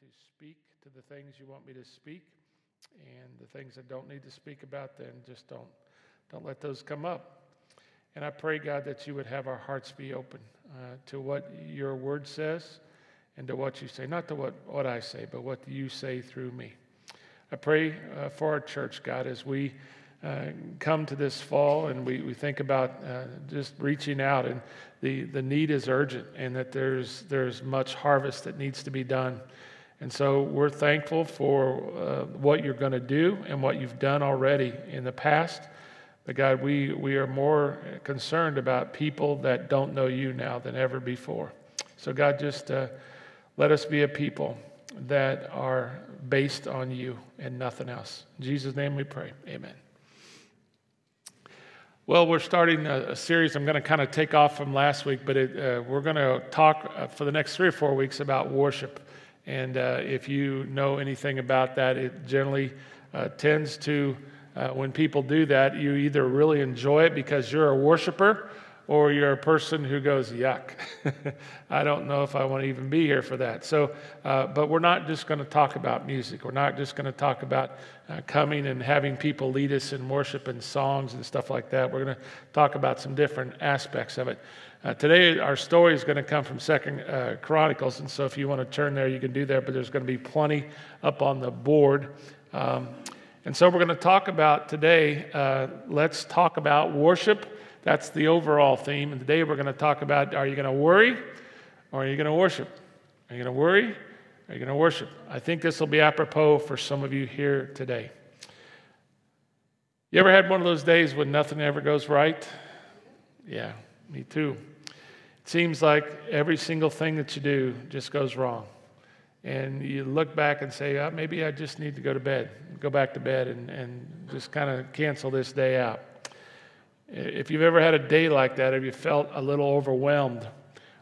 to speak to the things you want me to speak. And the things I don't need to speak about, then just don't, don't let those come up. And I pray, God, that you would have our hearts be open uh, to what your word says and to what you say. Not to what, what I say, but what you say through me. I pray uh, for our church, God, as we uh, come to this fall and we, we think about uh, just reaching out and the, the need is urgent and that there's, there's much harvest that needs to be done. And so we're thankful for uh, what you're going to do and what you've done already in the past. But God, we, we are more concerned about people that don't know you now than ever before. So, God, just uh, let us be a people that are based on you and nothing else. In Jesus' name we pray. Amen. Well, we're starting a, series. I'm going to kind of take off from last week, but it, uh, we're going to talk uh, for the next three or four weeks about worship. And uh, if you know anything about that, it generally uh, tends to uh, when people do that, you either really enjoy it because you're a worshiper or you're a person who goes, yuck. I don't know if I want to even be here for that. So, uh, but we're not just going to talk about music. We're not just going to talk about uh, coming and having people lead us in worship and songs and stuff like that. We're going to talk about some different aspects of it. Uh, today, our story is going to come from Second uh, Chronicles, and so if you want to turn there, you can do that. But there's going to be plenty up on the board. Um, and so we're going to talk about today, uh, let's talk about worship. That's the overall theme. And today we're going to talk about are you going to worry or are you going to worship? Are you going to worry? Or are you going to worship? I think this will be apropos for some of you here today. You ever had one of those days when nothing ever goes right? Yeah, me too. It seems like every single thing that you do just goes wrong and you look back and say, oh, maybe I just need to go to bed, go back to bed, and, and just kind of cancel this day out. If you've ever had a day like that, have you felt a little overwhelmed,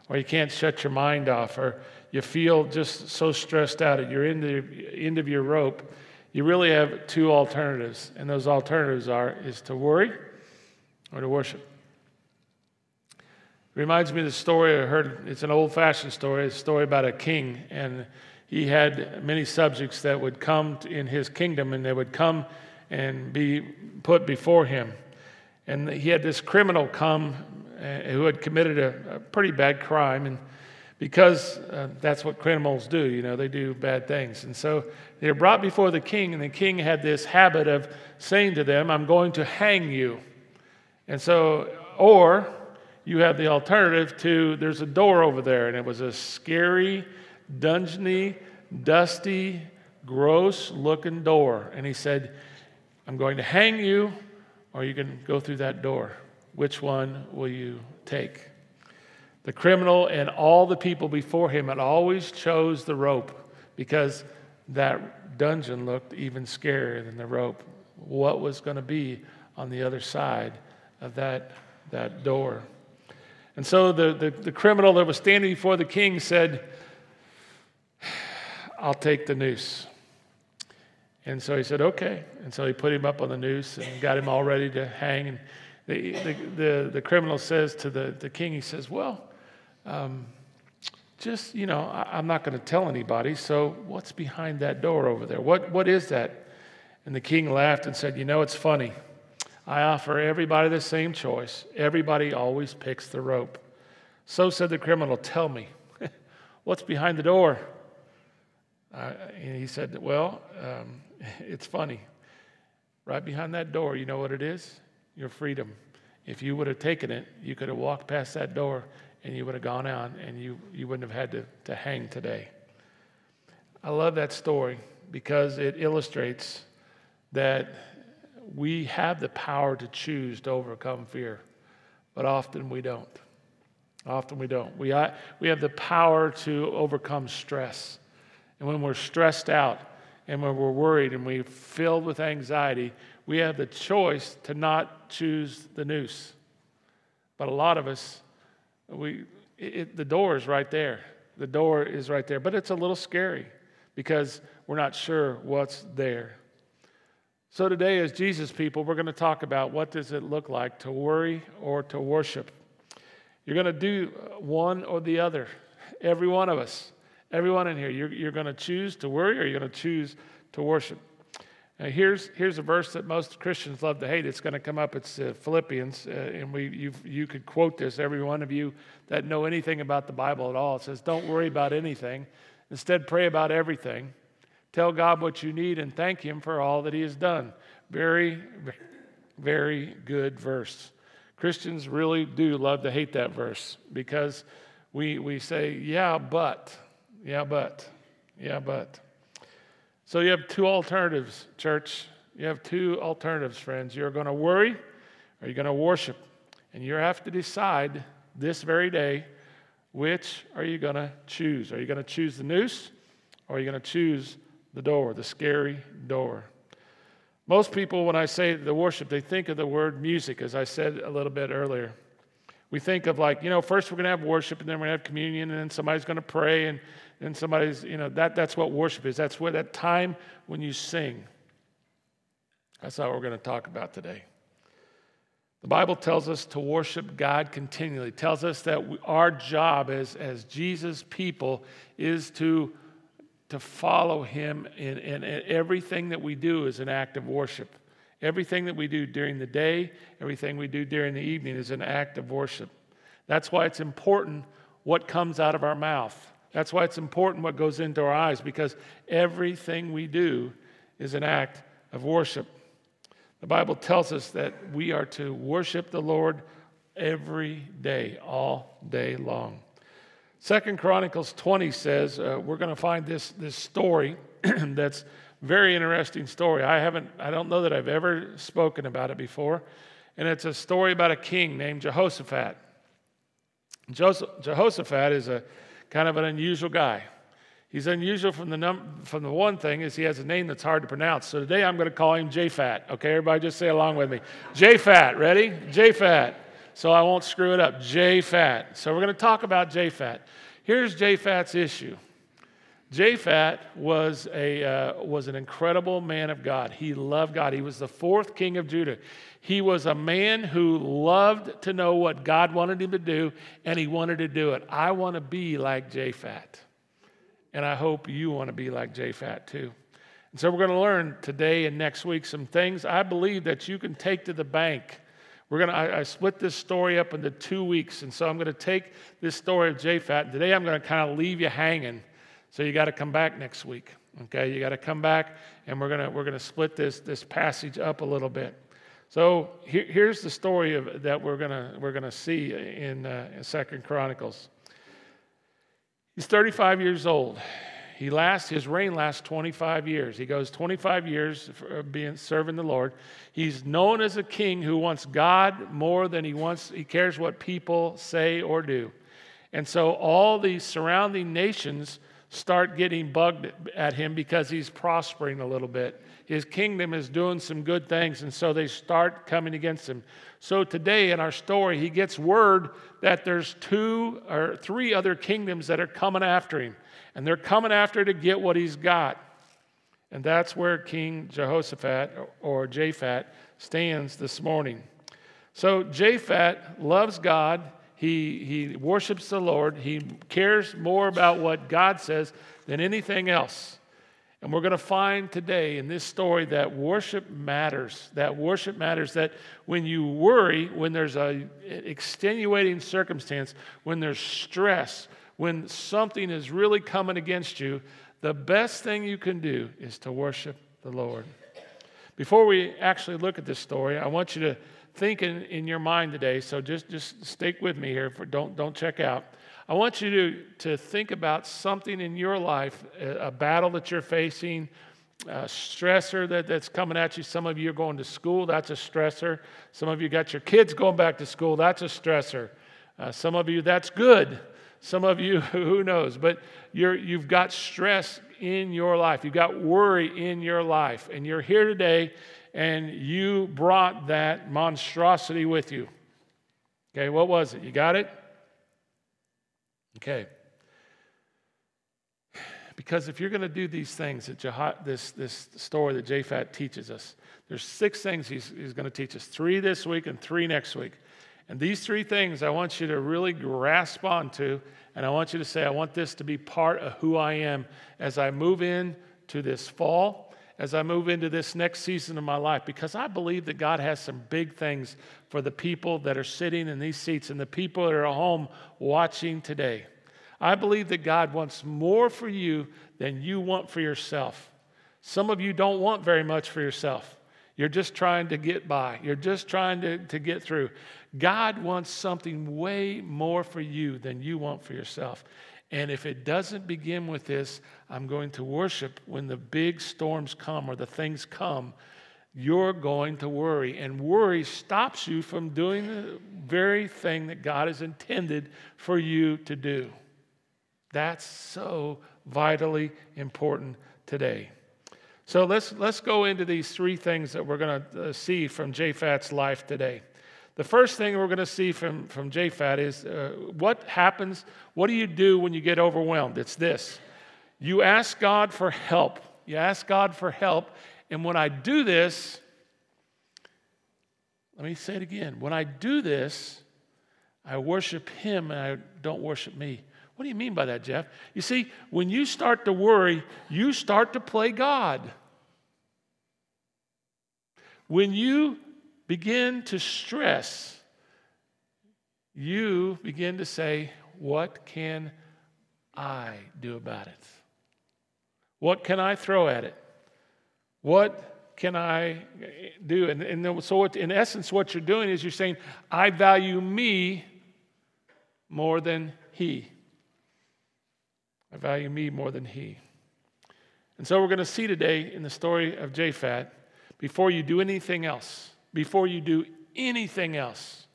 or you can't shut your mind off, or you feel just so stressed out at your end of, the end of your rope, you really have two alternatives, and those alternatives are is to worry or to worship. It reminds me of the story I heard. It's an old-fashioned story. It's a story about a king, and he had many subjects that would come in his kingdom and they would come and be put before him. And he had this criminal come uh, who had committed a, a pretty bad crime. And because uh, that's what criminals do, you know, they do bad things. And so they were brought before the king, and the king had this habit of saying to them, I'm going to hang you. And so, or you have the alternative to there's a door over there, and it was a scary, dungeony, dusty, gross looking door. And he said, I'm going to hang you, or you can go through that door. Which one will you take? The criminal and all the people before him had always chose the rope because that dungeon looked even scarier than the rope. What was going to be on the other side of that, that door? And so the, the, the criminal that was standing before the king said, I'll take the noose. And so he said, okay. And so he put him up on the noose and got him all ready to hang. And the, the, the, the criminal says to the, the king, he says, well, um, just, you know, I, I'm not going to tell anybody. So what's behind that door over there? What, what is that? And the king laughed and said, you know, it's funny. I offer everybody the same choice. Everybody always picks the rope. So said the criminal, tell me, what's behind the door? Uh, and he said, Well, um, it's funny. Right behind that door, you know what it is? Your freedom. If you would have taken it, you could have walked past that door and you would have gone out and you, you wouldn't have had to, to hang today. I love that story because it illustrates that we have the power to choose to overcome fear, but often we don't. Often we don't. We, we have the power to overcome stress. And when we're stressed out and when we're worried and we're filled with anxiety, we have the choice to not choose the noose. But a lot of us, we, it, the door is right there. The door is right there. But it's a little scary because we're not sure what's there. So today, as Jesus people, we're going to talk about what does it look like to worry or to worship. You're going to do one or the other, every one of us. Everyone in here, you're, you're going to choose to worry or you're going to choose to worship. Now, here's, here's a verse that most Christians love to hate. It's going to come up. It's uh, Philippians, uh, and we, you you could quote this, every one of you that know anything about the Bible at all. It says, Don't worry about anything. Instead, pray about everything. Tell God what you need and thank Him for all that He has done. Very, very good verse. Christians really do love to hate that verse because we, we say, yeah, but, yeah, but, yeah, but. So you have two alternatives, church. You have two alternatives, friends. You're going to worry or you're going to worship. And you have to decide this very day which are you going to choose? Are you going to choose the noose or are you going to choose the door, the scary door? Most people, when I say the worship, they think of the word music, as I said a little bit earlier. We think of like, you know, first we're going to have worship and then we're going to have communion and then somebody's going to pray and then somebody's, you know, that, that's what worship is. That's where that time when you sing. That's what we're going to talk about today. The Bible tells us to worship God continually. It tells us that we, our job as, as Jesus' people is to to follow him in, in, everything that we do is an act of worship. Everything that we do during the day, everything we do during the evening is an act of worship. That's why it's important what comes out of our mouth. That's why it's important what goes into our eyes, because everything we do is an act of worship. The Bible tells us that we are to worship the Lord every day, all day long. Second Chronicles 20 says uh, we're going to find this, this story that's very interesting story. I haven't, I don't know that I've ever spoken about it before. And it's a story about a king named Jehoshaphat. Jehoshaphat is a kind of an unusual guy. He's unusual from the, num- from the one thing is he has a name that's hard to pronounce. So today I'm going to call him Japhat. Okay, everybody just say along with me. Japhat, ready? Japhat so I won't screw it up. Japhat. So we're going to talk about Japhat. Here's Japhat's issue. Japhat was, a, uh, was an incredible man of God. He loved God. He was the fourth king of Judah. He was a man who loved to know what God wanted him to do, and he wanted to do it. I want to be like Japhat. And I hope you want to be like Japhat too. And so we're going to learn today and next week some things I believe that you can take to the bank we're gonna, I, I, split this story up into two weeks, and so I'm going to take this story of Japhat. And today I'm going to kind of leave you hanging, so you got to come back next week. Okay, you got to come back, and we're gonna we're gonna split this this passage up a little bit. So here, here's the story of, that we're gonna we're gonna see in, uh, in Second Chronicles. He's 35 years old. He lasts, his reign lasts 25 years. He goes 25 years being serving the Lord. He's known as a king who wants God more than he wants, he cares what people say or do. And so all the surrounding nations start getting bugged at him because he's prospering a little bit. His kingdom is doing some good things, and so they start coming against him. So today in our story, he gets word that there's two or three other kingdoms that are coming after him and they're coming after to get what he's got. And that's where King Jehoshaphat or Japhat stands this morning. So Japhat loves God. He, he worships the Lord. He cares more about what God says than anything else. And we're going to find today in this story that worship matters. That worship matters. That when you worry, when there's a extenuating circumstance, when there's stress, when something is really coming against you, the best thing you can do is to worship the Lord. Before we actually look at this story, I want you to think in, in your mind today. So just, just stick with me here. For, don't, don't check out. I want you to, to think about something in your life, a, a battle that you're facing, a stressor that, that's coming at you. Some of you are going to school, that's a stressor. Some of you got your kids going back to school, that's a stressor. Uh, some of you, that's good. Some of you, who knows, but you're, you've got stress in your life. You've got worry in your life. And you're here today and you brought that monstrosity with you. Okay, what was it? You got it? Okay. Because if you're going to do these things that Jah- this, this story that Japhat teaches us, there's six things he's, he's going to teach us three this week and three next week. And these three things I want you to really grasp onto, and I want you to say, I want this to be part of who I am as I move in to this fall, as I move into this next season of my life, because I believe that God has some big things for the people that are sitting in these seats and the people that are at home watching today. I believe that God wants more for you than you want for yourself. Some of you don't want very much for yourself. You're just trying to get by, you're just trying to, to get through. God wants something way more for you than you want for yourself. And if it doesn't begin with this, I'm going to worship when the big storms come or the things come, you're going to worry. And worry stops you from doing the very thing that God has intended for you to do. That's so vitally important today. So let's, let's go into these three things that we're going to uh, see from Japhat's life today. The first thing we're going to see from, from Japhat is uh, what happens, what do you do when you get overwhelmed? It's this you ask God for help. You ask God for help. And when I do this, let me say it again. When I do this, I worship Him and I don't worship me. What do you mean by that, Jeff? You see, when you start to worry, you start to play God. When you begin to stress, you begin to say, What can I do about it? What can I throw at it? What can I do? And, and so, what, in essence, what you're doing is you're saying, I value me more than he. I value me more than he. And so, we're going to see today in the story of Japhat, before you do anything else, before you do anything else.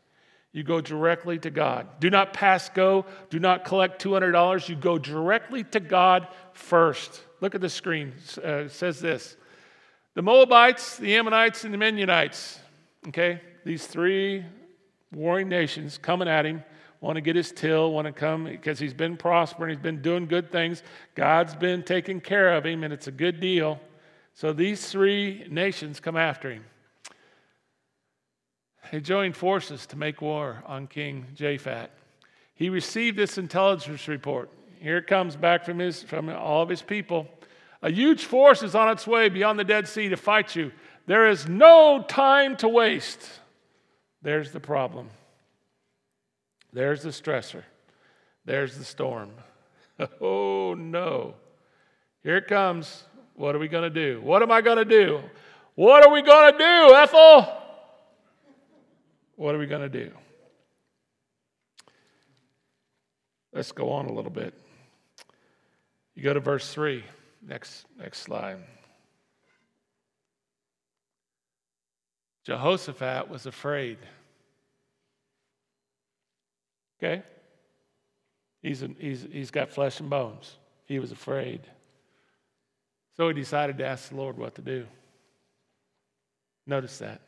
You go directly to God. Do not pass go. Do not collect $200. You go directly to God first. Look at the screen. Uh, it says this The Moabites, the Ammonites, and the Meunites, okay, these three warring nations coming at him, want to get his till, want to come because he's been prospering, he's been doing good things. God's been taking care of him, and it's a good deal. So these three nations come after him. They joined forces to make war on King Japhat. He received this intelligence report. Here it comes back from, his, from all of his people. A huge force is on its way beyond the Dead Sea to fight you. There is no time to waste. There's the problem. There's the stressor. There's the storm. oh no. Here it comes. What are we going to do? What am I going to do? What are we going to do, Ethel? What are we going to do? Let's go on a little bit. You go to verse 3. Next, next slide. Jehoshaphat was afraid. Okay? He's, a, he's, he's got flesh and bones. He was afraid. So he decided to ask the Lord what to do. Notice that.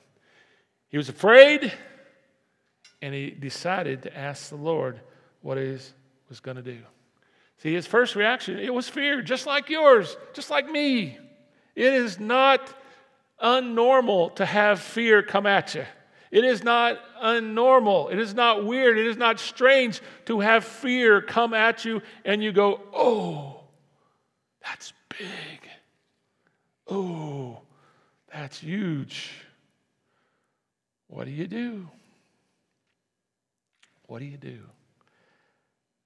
He was afraid and he decided to ask the Lord what he was going to do. See, his first reaction, it was fear, just like yours, just like me. It is not unnormal to have fear come at you. It is not unnormal. It is not weird. It is not strange to have fear come at you and you go, oh, that's big. Oh, that's huge. What do you do? What do you do?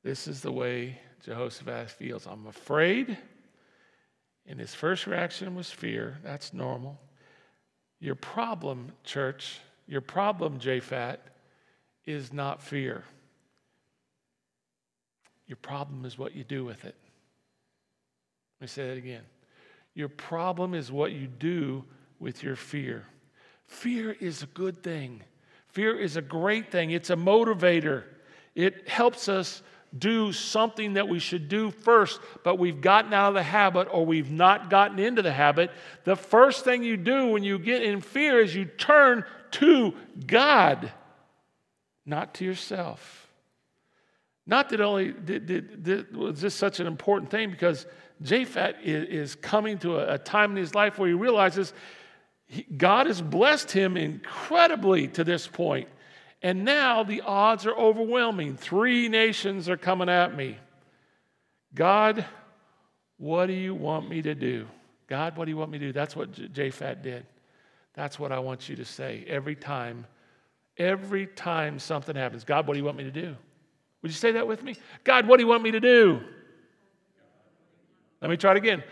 This is the way Jehoshaphat feels. I'm afraid. And his first reaction was fear. That's normal. Your problem, church, your problem, Japhat, is not fear. Your problem is what you do with it. Let me say that again. Your problem is what you do with your fear. Fear is a good thing. Fear is a great thing, it's a motivator. It helps us do something that we should do first, but we've gotten out of the habit or we've not gotten into the habit. The first thing you do when you get in fear is you turn to God, not to yourself. Not that only did, did, did, was this such an important thing because Japhat is, is coming to a, a time in his life where he realizes God has blessed him incredibly to this point. And now the odds are overwhelming. Three nations are coming at me. God, what do you want me to do? God, what do you want me to do? That's what Japhet did. That's what I want you to say every time. Every time something happens, God, what do you want me to do? Would you say that with me? God, what do you want me to do? Let me try it again.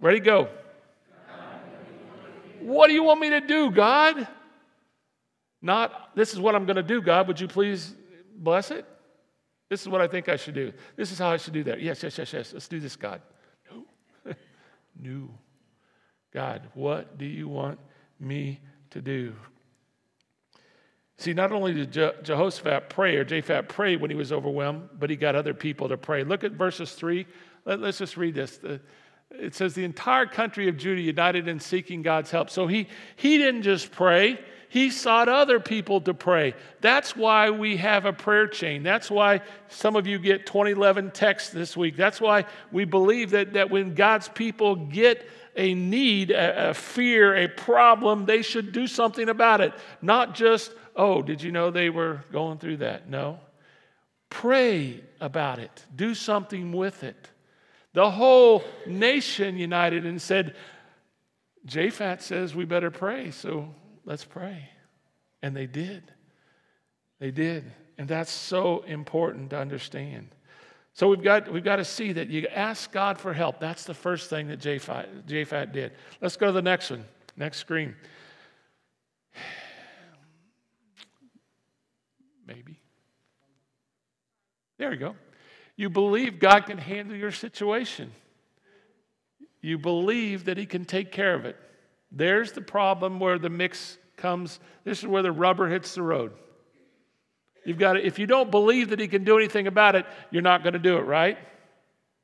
Ready, go. What do you want me to do, God? Not, this is what I'm going to do, God. Would you please bless it? This is what I think I should do. This is how I should do that. Yes, yes, yes, yes. Let's do this, God. No. no. God, what do you want me to do? See, not only did Je- Jehoshaphat pray or Japhet pray when he was overwhelmed, but he got other people to pray. Look at verses 3. Let, us just read this. The, it says, The entire country of Judah united in seeking God's help. So he, he didn't just pray, he sought other people to pray. That's why we have a prayer chain. That's why some of you get 2011 texts this week. That's why we believe that, that when God's people get a need, a, a fear, a problem, they should do something about it. Not just, oh, did you know they were going through that? No. Pray about it, do something with it. The whole nation united and said, Japhet says we better pray, so let's pray. And they did. They did. And that's so important to understand. So we've got, we've got to see that you ask God for help. That's the first thing that Japhet, Japhet did. Let's go to the next one. Next screen. Maybe. There we go. You believe God can handle your situation. You believe that He can take care of it. There's the problem where the mix comes. This is where the rubber hits the road. You've got to, if you don't believe that He can do anything about it, you're not going to do it, right?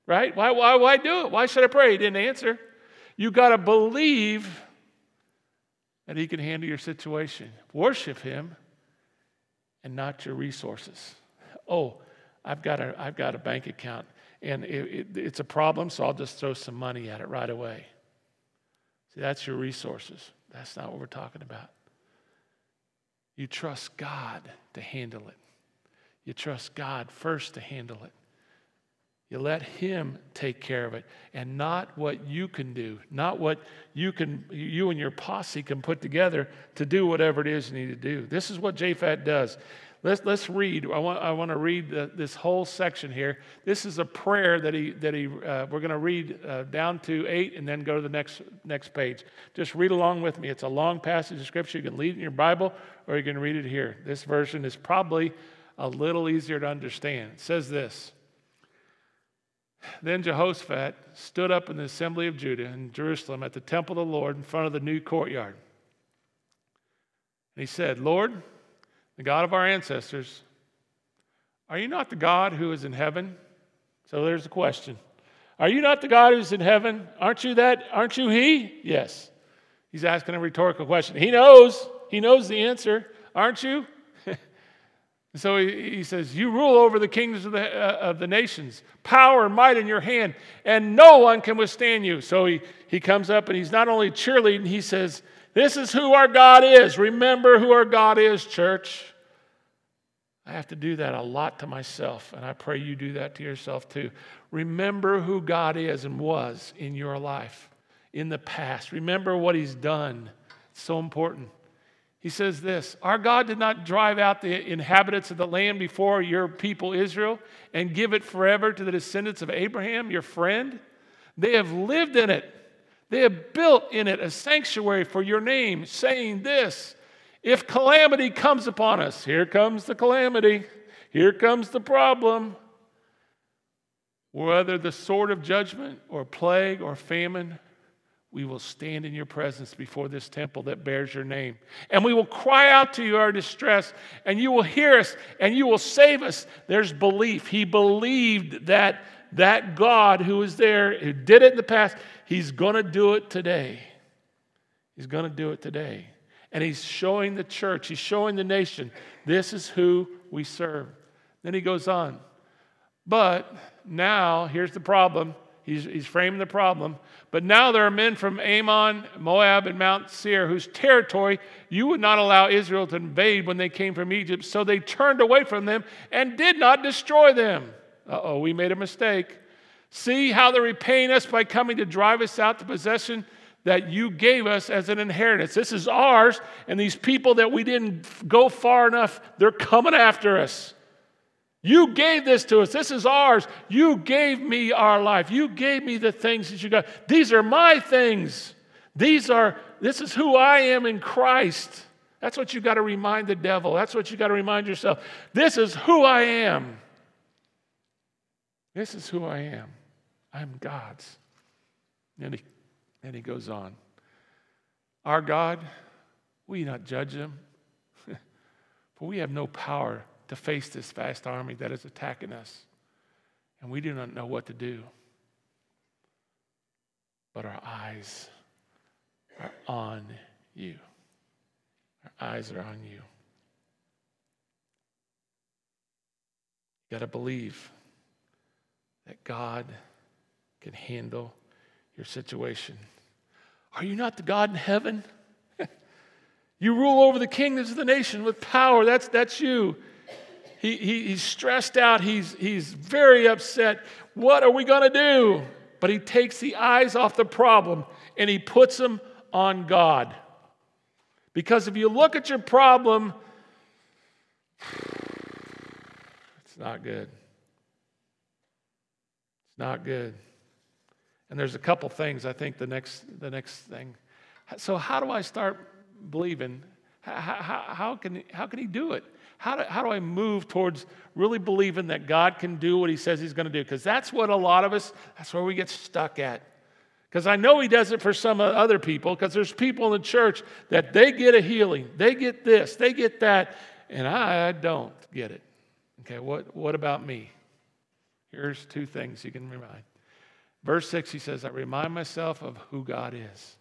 Right? Why, why, why do it? Why should I pray? He didn't answer. You've got to believe that He can handle your situation. Worship Him and not your resources. Oh, I've got a, I've got a bank account and it, it, it's a problem, so I'll just throw some money at it right away. See, that's your resources. That's not what we're talking about. You trust God to handle it. You trust God first to handle it. You let Him take care of it and not what you can do, not what you, can, you and your posse can put together to do whatever it is you need to do. This is what Japhet does. Let's, let's read. I want, I want to read the, this whole section here. This is a prayer that he, that he uh, we're going to read uh, down to eight and then go to the next, next page. Just read along with me. It's a long passage of scripture. You can read it in your Bible or you can read it here. This version is probably a little easier to understand. It says this Then Jehoshaphat stood up in the assembly of Judah in Jerusalem at the temple of the Lord in front of the new courtyard. And he said, Lord, the God of our ancestors, are you not the God who is in heaven? So there's a question. Are you not the God who's in heaven? Aren't you that? Aren't you He? Yes. He's asking a rhetorical question. He knows. He knows the answer. Aren't you? so he, he, says, You rule over the kingdoms of the, uh, of the nations, power and might in your hand, and no one can withstand you. So he, he comes up and he's not only cheerleading, he says, this is who our God is. Remember who our God is, church. I have to do that a lot to myself, and I pray you do that to yourself too. Remember who God is and was in your life in the past. Remember what He's done. It's so important. He says this Our God did not drive out the inhabitants of the land before your people Israel and give it forever to the descendants of Abraham, your friend. They have lived in it they have built in it a sanctuary for your name, saying this If calamity comes upon us, here comes the calamity, here comes the problem. Whether the sword of judgment or plague or famine, we will stand in your presence before this temple that bears your name. And we will cry out to you our distress, and you will hear us, and you will save us. There's belief. He believed that that God who was there, who did it in the past, he's going to do it today. He's going to do it today. And he's showing the church, he's showing the nation, this is who we serve. Then he goes on. But now, here's the problem. He's, he's framed the problem. But now there are men from Ammon, Moab, and Mount Seir whose territory you would not allow Israel to invade when they came from Egypt. So they turned away from them and did not destroy them. Uh oh, we made a mistake. See how they're repaying us by coming to drive us out the possession that you gave us as an inheritance. This is ours, and these people that we didn't go far enough, they're coming after us. You gave this to us. This is ours. You gave me our life. You gave me the things that you got. These are my things. These are, this is who I am in Christ. That's what you got to remind the devil. That's what you got to remind yourself. This is who I am. This is who I am. I'm God's. And he, and he goes on. Our God, we not judge him, for we have no power to face this vast army that is attacking us. And we do not know what to do. But our eyes are on you. Our eyes are on you. You got to believe that God can handle your situation. Are you not the God in heaven? you rule over the kingdoms of the nation with power. That's, that's you he, he, he's stressed out. He's, he's very upset. What are we going to do? But he takes the eyes off the problem and he puts them on God. Because if you look at your problem, it's not good. It's not good. And there's a couple things I think the next the next thing. So how do I start believing? How, how, how, can, how can he do it? how do, how do I move towards really believing that God can do what He says He's going to do? Because that's what a lot of us, that's where we get stuck at. Because I know He does it for some other people, because there's people in the church that they get a healing, they get this, they get that, and I don't get it. Okay, what, what about me? Here's two things you can remind. Verse 6, he says, I remind myself of who God is.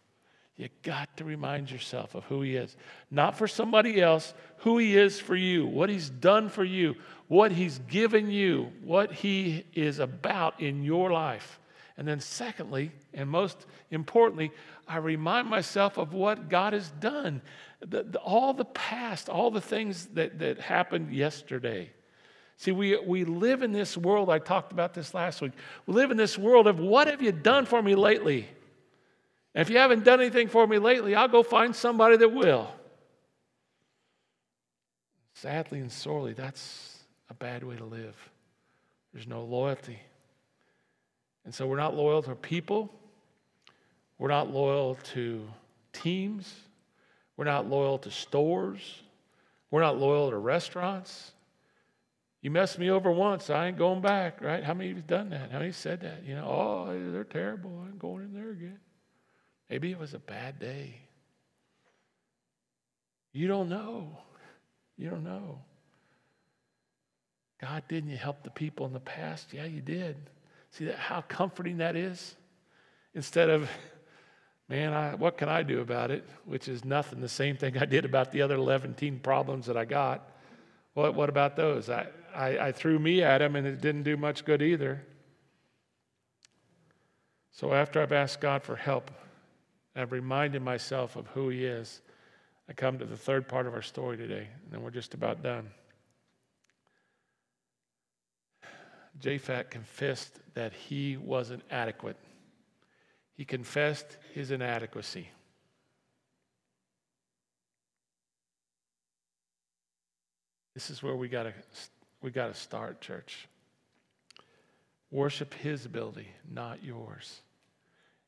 You got to remind yourself of who He is. Not for somebody else, who He is for you, what He's done for you, what He's given you, what He is about in your life. And then, secondly, and most importantly, I remind myself of what God has done. The, the, all the past, all the things that, that happened yesterday. See, we, we live in this world, I talked about this last week. We live in this world of what have you done for me lately? And if you haven't done anything for me lately, I'll go find somebody that will. Sadly and sorely, that's a bad way to live. There's no loyalty. And so we're not loyal to people. We're not loyal to teams. We're not loyal to stores. We're not loyal to restaurants. You messed me over once, I ain't going back, right? How many of you done that? How many said that? You know, oh, they're terrible. I ain't going in there again. Maybe it was a bad day. You don't know. You don't know. God, didn't you help the people in the past? Yeah, you did. See that how comforting that is? Instead of, man, I, what can I do about it? Which is nothing. The same thing I did about the other 11 problems that I got. What, what about those? I, I, I threw me at him, and it didn't do much good either. So after I've asked God for help, I've reminded myself of who he is. I come to the third part of our story today, and then we're just about done. Japhet confessed that he wasn't adequate. He confessed his inadequacy. This is where we got to we got to start, church. Worship his ability, not yours.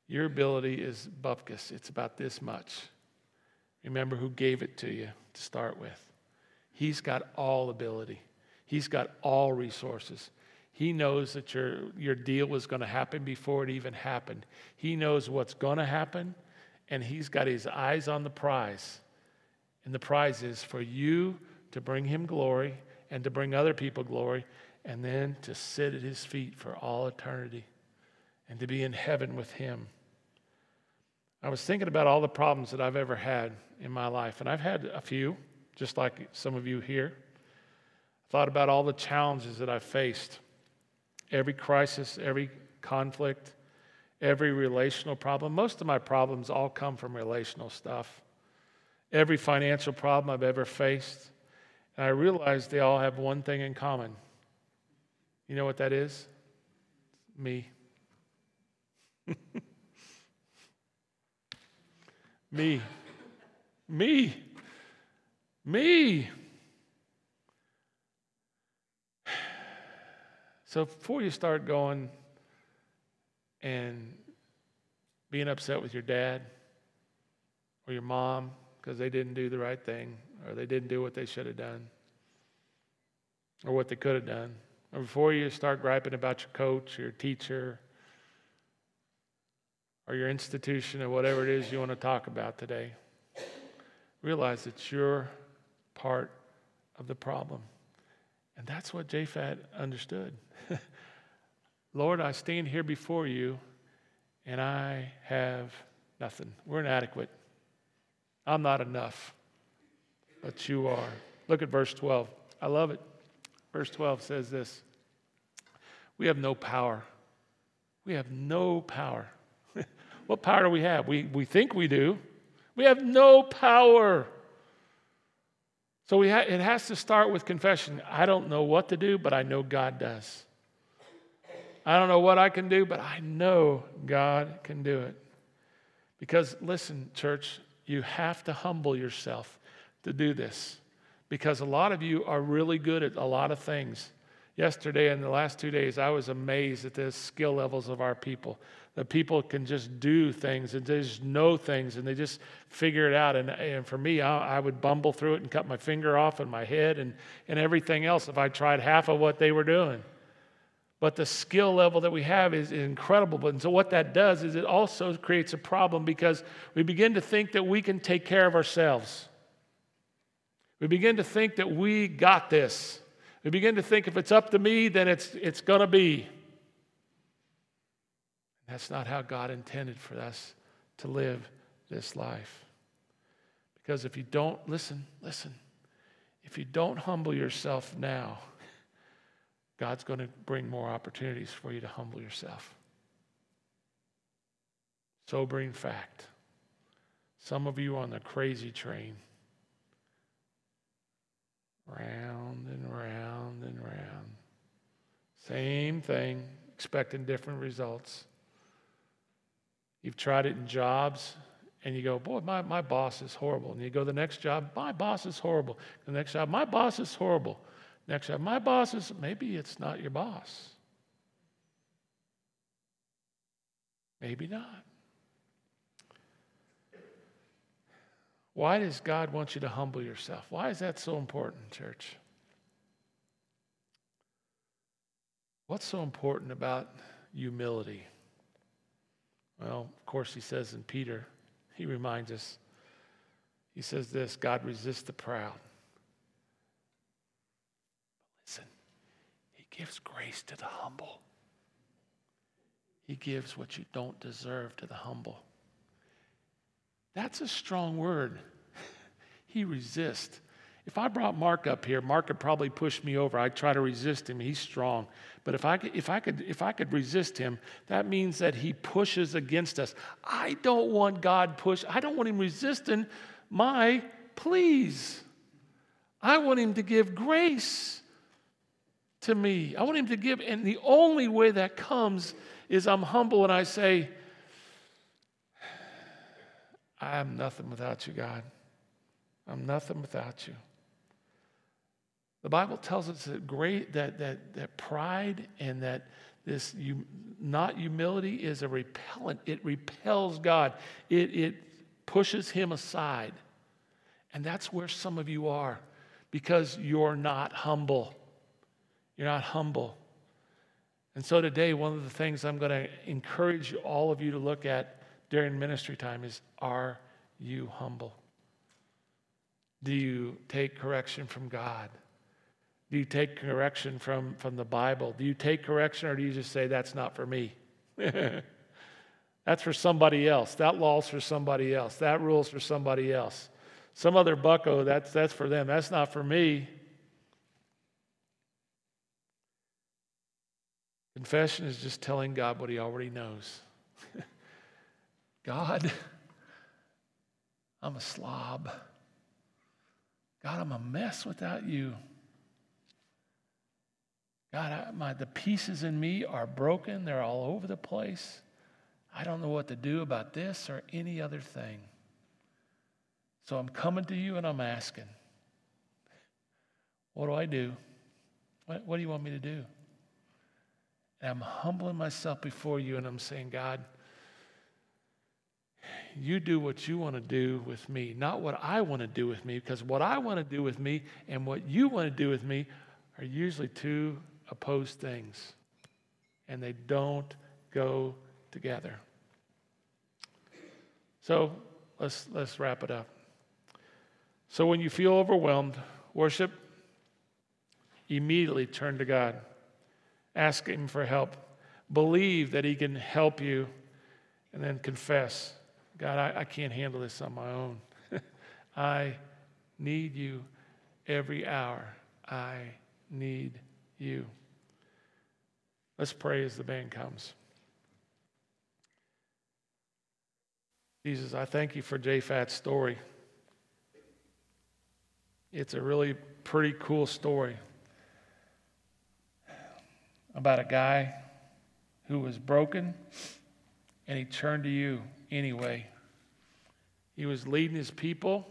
Your ability is bupkis, it's about this much. Remember who gave it to you to start with. He's got all ability, He's got all resources. He knows that your, your deal was going to happen before it even happened. He knows what's going to happen, and He's got His eyes on the prize. And the prize is for you to bring Him glory and to bring other people glory, and then to sit at His feet for all eternity and to be in heaven with Him. I was thinking about all the problems that I've ever had in my life, and I've had a few, just like some of you here. I thought about all the challenges that I've faced, every crisis, every conflict, every relational problem. Most of my problems all come from relational stuff. Every financial problem I've ever faced. And I realize they all have one thing in common. You know what that is? Me. Me. Me. Me. So before you start going and being upset with your dad or your mom because they didn't do the right thing or they didn't do what they should have done or what they could have done, or before you start griping about your coach your teacher or your institution or whatever it is you want to talk about today, realize that you're part of the problem. And that's what Japhet understood. Lord, I stand here before you and I have nothing. We're inadequate. I'm not enough, but you are. Look at verse 12. I love it. Verse 12 says this We have no power. We have no power. what power do we have? We, we think we do. We have no power. So we ha- it has to start with confession. I don't know what to do, but I know God does. I don't know what I can do, but I know God can do it. Because listen, church, you have to humble yourself to do this. Because a lot of you are really good at a lot of things. Yesterday and the last two days, I was amazed at the skill levels of our people. The people can just do things and they just know things and they just figure it out. And, and for me, I, I would bumble through it and cut my finger off and my head and, and everything else if I tried half of what they were doing. But the skill level that we have is, incredible. But and so what that does is it also creates a problem because we begin to think that we can take care of ourselves. We begin to think that we got this. We begin to think if it's up to me, then it's, it's going to be. That's not how God intended for us to live this life. Because if you don't, listen, listen, if you don't humble yourself now, God's going to bring more opportunities for you to humble yourself. Sobering fact. Some of you on the crazy train. Round and round and round. Same thing, expecting different results. You've tried it in jobs, and you go, Boy, my, my boss is horrible. And you go, The next job, my boss is horrible. The next job, my boss is horrible. Next job, my boss is, maybe it's not your boss. Maybe not. Why does God want you to humble yourself? Why is that so important, church? What's so important about humility? Well, of course, he says in Peter, he reminds us, he says this God resists the proud But listen, he gives grace to the humble. He gives what you don't deserve to the humble. That's a strong word. he resists. If I brought Mark up here, Mark would probably push me over. I'd try to resist him. He's strong. But if I, could, if, I could, if I could resist him, that means that he pushes against us. I don't want God push. I don't want him resisting my please. I want him to give grace to me. I want him to give. And the only way that comes is I'm humble and I say, I am nothing without you, God. I'm nothing without you. The Bible tells us that great that that that pride and that this you, not humility is a repellent. It repels God. It it pushes him aside. And that's where some of you are because you're not humble. You're not humble. And so today, one of the things I'm going to encourage all of you to look at during ministry time is are you humble? Do you take correction from God? Do you take correction from, from the Bible? Do you take correction or do you just say, that's not for me? that's for somebody else. That law's for somebody else. That rule's for somebody else. Some other bucko, that's, that's for them. That's not for me. Confession is just telling God what He already knows. God, I'm a slob. God, I'm a mess without you. God, I, my, the pieces in me are broken. They're all over the place. I don't know what to do about this or any other thing. So I'm coming to you and I'm asking, what do I do? What, what do you want me to do? And I'm humbling myself before you and I'm saying, God, you do what you want to do with me, not what I want to do with me, because what I want to do with me and what you want to do with me are usually two opposed things, and they don't go together. So let's, let's wrap it up. So when you feel overwhelmed, worship, immediately turn to God. Ask Him for help. Believe that He can help you, and then confess God, I, I can't handle this on my own. I need you every hour. I need you. Let's pray as the band comes. Jesus, I thank you for J Phat's story. It's a really pretty cool story about a guy who was broken and he turned to you anyway. He was leading his people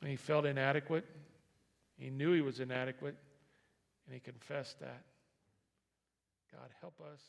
and he felt inadequate. He knew he was inadequate and he confessed that. God, help us.